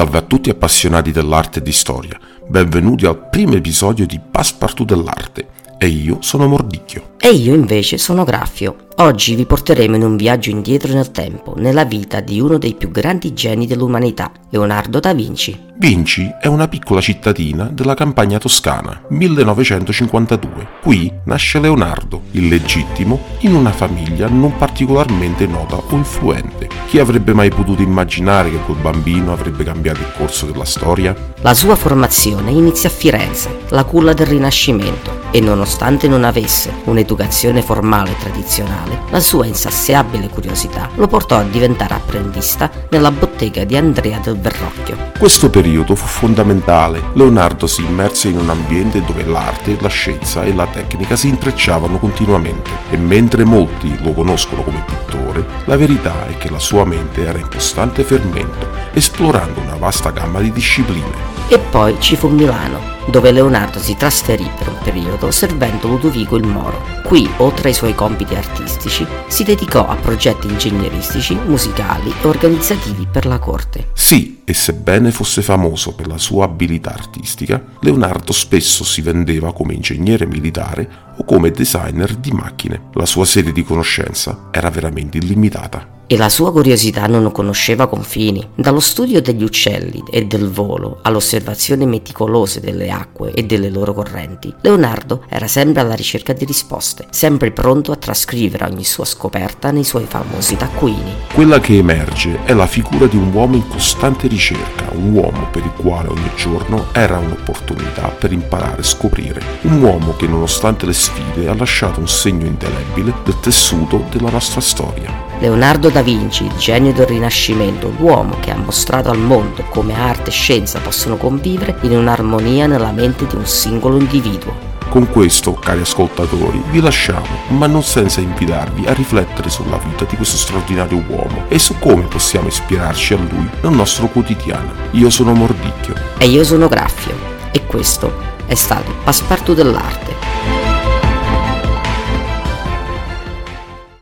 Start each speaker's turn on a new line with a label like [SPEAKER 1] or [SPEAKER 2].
[SPEAKER 1] Salve a tutti appassionati dell'arte e di storia, benvenuti al primo episodio di Passepartout dell'arte. E io sono Mordicchio.
[SPEAKER 2] E io invece sono Graffio. Oggi vi porteremo in un viaggio indietro nel tempo, nella vita di uno dei più grandi geni dell'umanità, Leonardo da Vinci.
[SPEAKER 1] Vinci è una piccola cittadina della campagna toscana, 1952. Qui nasce Leonardo, illegittimo, in una famiglia non particolarmente nota o influente. Chi avrebbe mai potuto immaginare che quel bambino avrebbe cambiato il corso della storia?
[SPEAKER 2] La sua formazione inizia a Firenze, la culla del Rinascimento, e nonostante non avesse un'educazione formale tradizionale, la sua insaziabile curiosità lo portò a diventare apprendista nella bottega di Andrea del Verrocchio.
[SPEAKER 1] Questo periodo fu fondamentale. Leonardo si immerse in un ambiente dove l'arte, la scienza e la tecnica si intrecciavano continuamente e mentre molti lo conoscono come pittore, la verità è che la sua mente era in costante fermento, esplorando una vasta gamma di discipline.
[SPEAKER 2] E poi ci fu Milano, dove Leonardo si trasferì per un periodo servendo Ludovico il Moro. Qui, oltre ai suoi compiti artistici, si dedicò a progetti ingegneristici, musicali e organizzativi per la corte.
[SPEAKER 1] Sì, e sebbene fosse famoso per la sua abilità artistica, Leonardo spesso si vendeva come ingegnere militare o come designer di macchine. La sua serie di conoscenza era veramente illimitata
[SPEAKER 2] e la sua curiosità non conosceva confini. Dallo studio degli uccelli e del volo all'osservazione meticolosa delle acque e delle loro correnti, Leonardo era sempre alla ricerca di risposte, sempre pronto a trascrivere ogni sua scoperta nei suoi famosi taccuini.
[SPEAKER 1] Quella che emerge è la figura di un uomo in costante ricerca, un uomo per il quale ogni giorno era un'opportunità per imparare e scoprire, un uomo che nonostante le sfide ha lasciato un segno indelebile del tessuto della nostra storia.
[SPEAKER 2] Leonardo da Vinci, il genio del Rinascimento, l'uomo che ha mostrato al mondo come arte e scienza possono convivere in un'armonia nella mente di un singolo individuo.
[SPEAKER 1] Con questo, cari ascoltatori, vi lasciamo, ma non senza invitarvi a riflettere sulla vita di questo straordinario uomo e su come possiamo ispirarci a lui nel nostro quotidiano. Io sono Mordicchio.
[SPEAKER 2] E io sono Graffio. E questo è stato Passepartout dell'arte